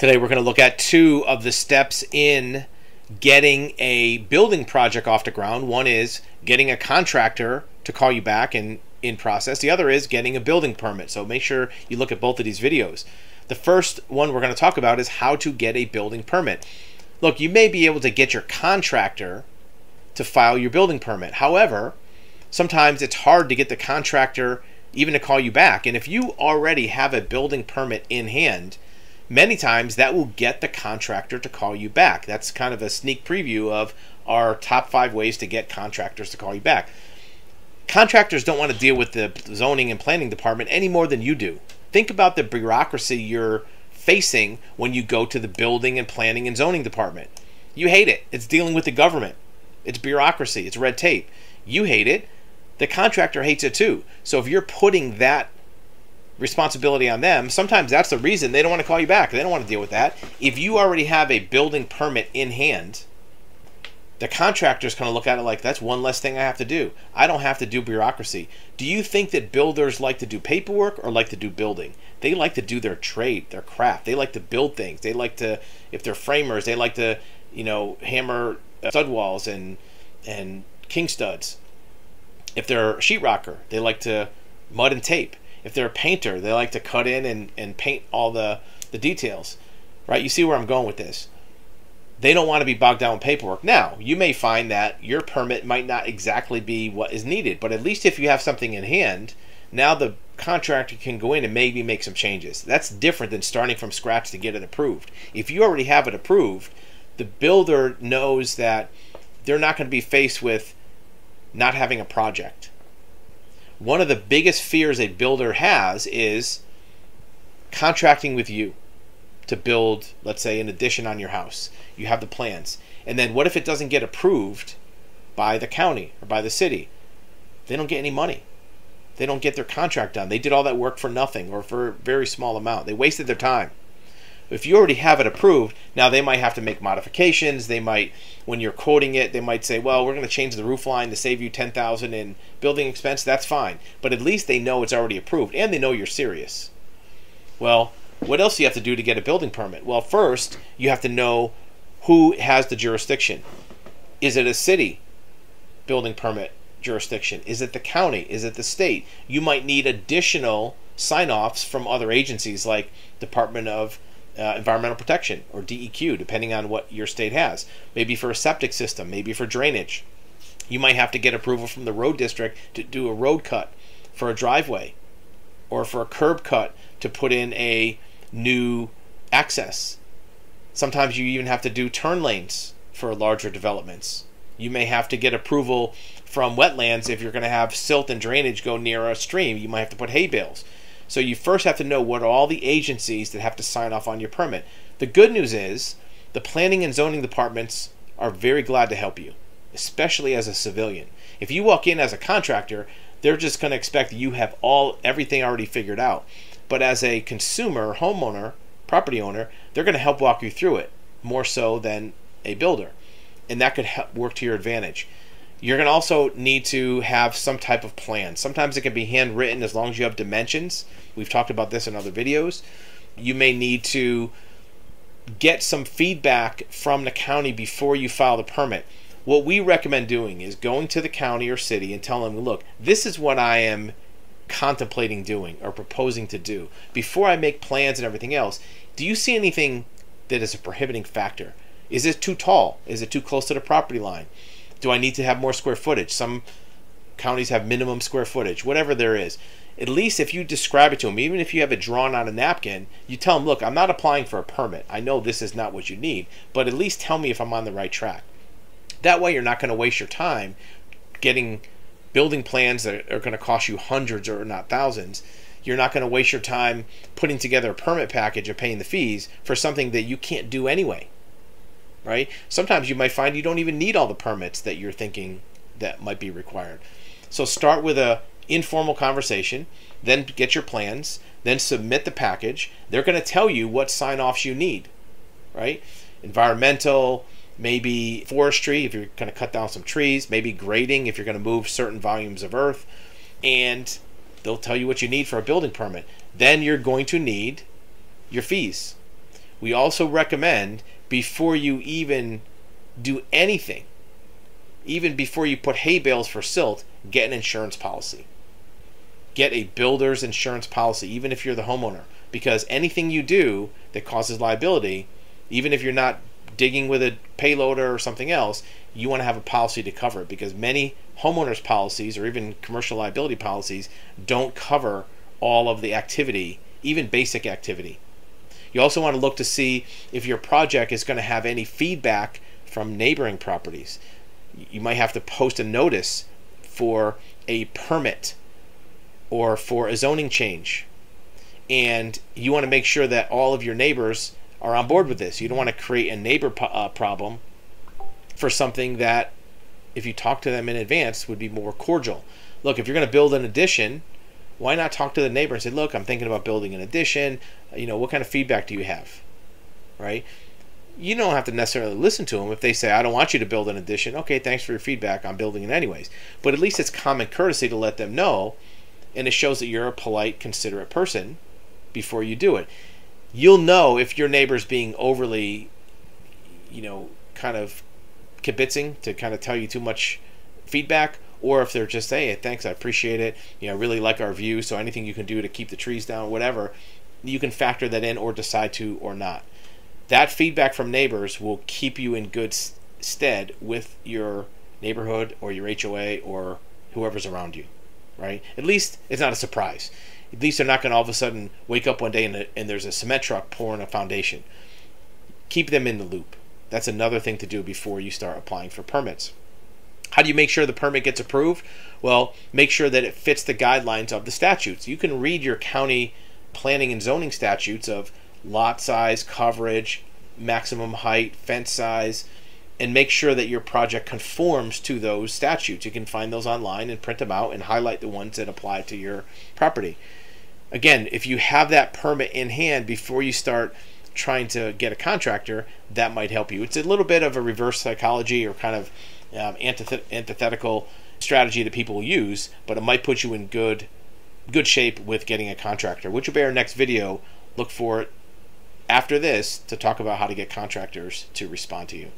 Today we're going to look at two of the steps in getting a building project off the ground. One is getting a contractor to call you back and in process. The other is getting a building permit. So make sure you look at both of these videos. The first one we're going to talk about is how to get a building permit. Look, you may be able to get your contractor to file your building permit. However, sometimes it's hard to get the contractor even to call you back. And if you already have a building permit in hand, many times that will get the contractor to call you back. That's kind of a sneak preview of our top five ways to get contractors to call you back. Contractors don't want to deal with the zoning and planning department any more than you do. Think about the bureaucracy you're facing when you go to the building and planning and zoning department. You hate it. It's dealing with the government. It's bureaucracy. It's red tape. You hate it. The contractor hates it too. So if you're putting that responsibility on them. Sometimes that's the reason they don't want to call you back. They don't want to deal with that. If you already have a building permit in hand, the contractor's going to look at it like that's one less thing I have to do. I don't have to do bureaucracy. Do you think that builders like to do paperwork or like to do building? They like to do their trade, their craft. They like to build things. They like to, if they're framers, they like to, you know, hammer uh, stud walls and and king studs. If they're a sheetrocker, they like to mud and tape if they're a painter, they like to cut in and, and paint all the, the details. Right? You see where I'm going with this. They don't want to be bogged down with paperwork. Now, you may find that your permit might not exactly be what is needed, but at least if you have something in hand, now the contractor can go in and maybe make some changes. That's different than starting from scratch to get it approved. If you already have it approved, the builder knows that they're not going to be faced with not having a project one of the biggest fears a builder has is contracting with you to build, let's say, an addition on your house. You have the plans. And then what if it doesn't get approved by the county or by the city? They don't get any money. They don't get their contract done. They did all that work for nothing or for a very small amount. They wasted their time. If you already have it approved, now they might have to make modifications. They might, when you're quoting it, they might say, "Well, we're going to change the roof line to save you ten thousand in building expense." That's fine, but at least they know it's already approved and they know you're serious. Well, what else do you have to do to get a building permit? Well, first you have to know who has the jurisdiction. Is it a city building permit jurisdiction? Is it the county? Is it the state? You might need additional sign offs from other agencies like Department of uh, environmental protection or DEQ, depending on what your state has. Maybe for a septic system, maybe for drainage. You might have to get approval from the road district to do a road cut for a driveway or for a curb cut to put in a new access. Sometimes you even have to do turn lanes for larger developments. You may have to get approval from wetlands if you're going to have silt and drainage go near a stream. You might have to put hay bales. So you first have to know what are all the agencies that have to sign off on your permit. The good news is the planning and zoning departments are very glad to help you, especially as a civilian. If you walk in as a contractor, they're just going to expect you have all everything already figured out. But as a consumer, homeowner, property owner, they're going to help walk you through it more so than a builder. And that could help work to your advantage. You're going to also need to have some type of plan. Sometimes it can be handwritten as long as you have dimensions. We've talked about this in other videos. You may need to get some feedback from the county before you file the permit. What we recommend doing is going to the county or city and telling them, look, this is what I am contemplating doing or proposing to do. Before I make plans and everything else, do you see anything that is a prohibiting factor? Is it too tall? Is it too close to the property line? Do I need to have more square footage? Some counties have minimum square footage, whatever there is. At least if you describe it to them, even if you have it drawn on a napkin, you tell them, look, I'm not applying for a permit. I know this is not what you need, but at least tell me if I'm on the right track. That way, you're not going to waste your time getting building plans that are going to cost you hundreds or not thousands. You're not going to waste your time putting together a permit package and paying the fees for something that you can't do anyway right? Sometimes you might find you don't even need all the permits that you're thinking that might be required. So start with a informal conversation, then get your plans, then submit the package. They're going to tell you what sign-offs you need, right? Environmental, maybe forestry if you're going to cut down some trees, maybe grading if you're going to move certain volumes of earth, and they'll tell you what you need for a building permit. Then you're going to need your fees we also recommend before you even do anything, even before you put hay bales for silt, get an insurance policy. Get a builder's insurance policy, even if you're the homeowner, because anything you do that causes liability, even if you're not digging with a payloader or something else, you want to have a policy to cover it because many homeowners policies or even commercial liability policies don't cover all of the activity, even basic activity. You also want to look to see if your project is going to have any feedback from neighboring properties. You might have to post a notice for a permit or for a zoning change. And you want to make sure that all of your neighbors are on board with this. You don't want to create a neighbor po- uh, problem for something that, if you talk to them in advance, would be more cordial. Look, if you're going to build an addition, why not talk to the neighbor and say, "Look, I'm thinking about building an addition. You know, what kind of feedback do you have?" Right? You don't have to necessarily listen to them if they say, "I don't want you to build an addition." Okay, thanks for your feedback. I'm building it anyways. But at least it's common courtesy to let them know, and it shows that you're a polite, considerate person before you do it. You'll know if your neighbor's being overly, you know, kind of kibitzing to kind of tell you too much feedback or if they're just hey thanks i appreciate it. You know I really like our view so anything you can do to keep the trees down whatever you can factor that in or decide to or not. That feedback from neighbors will keep you in good stead with your neighborhood or your hoa or whoever's around you right? At least it's not a surprise. At least they're not going to all of a sudden wake up one day and, and there's a cement truck pouring a foundation. Keep them in the loop. That's another thing to do before you start applying for permits how do you make sure the permit gets approved? Well, make sure that it fits the guidelines of the statutes. You can read your county planning and zoning statutes of lot size, coverage, maximum height, fence size, and make sure that your project conforms to those statutes. You can find those online and print them out and highlight the ones that apply to your property. Again, if you have that permit in hand before you start trying to get a contractor, that might help you. It's a little bit of a reverse psychology or kind of um, antith- antithetical strategy that people use, but it might put you in good good shape with getting a contractor, which will be our next video. Look for it after this to talk about how to get contractors to respond to you.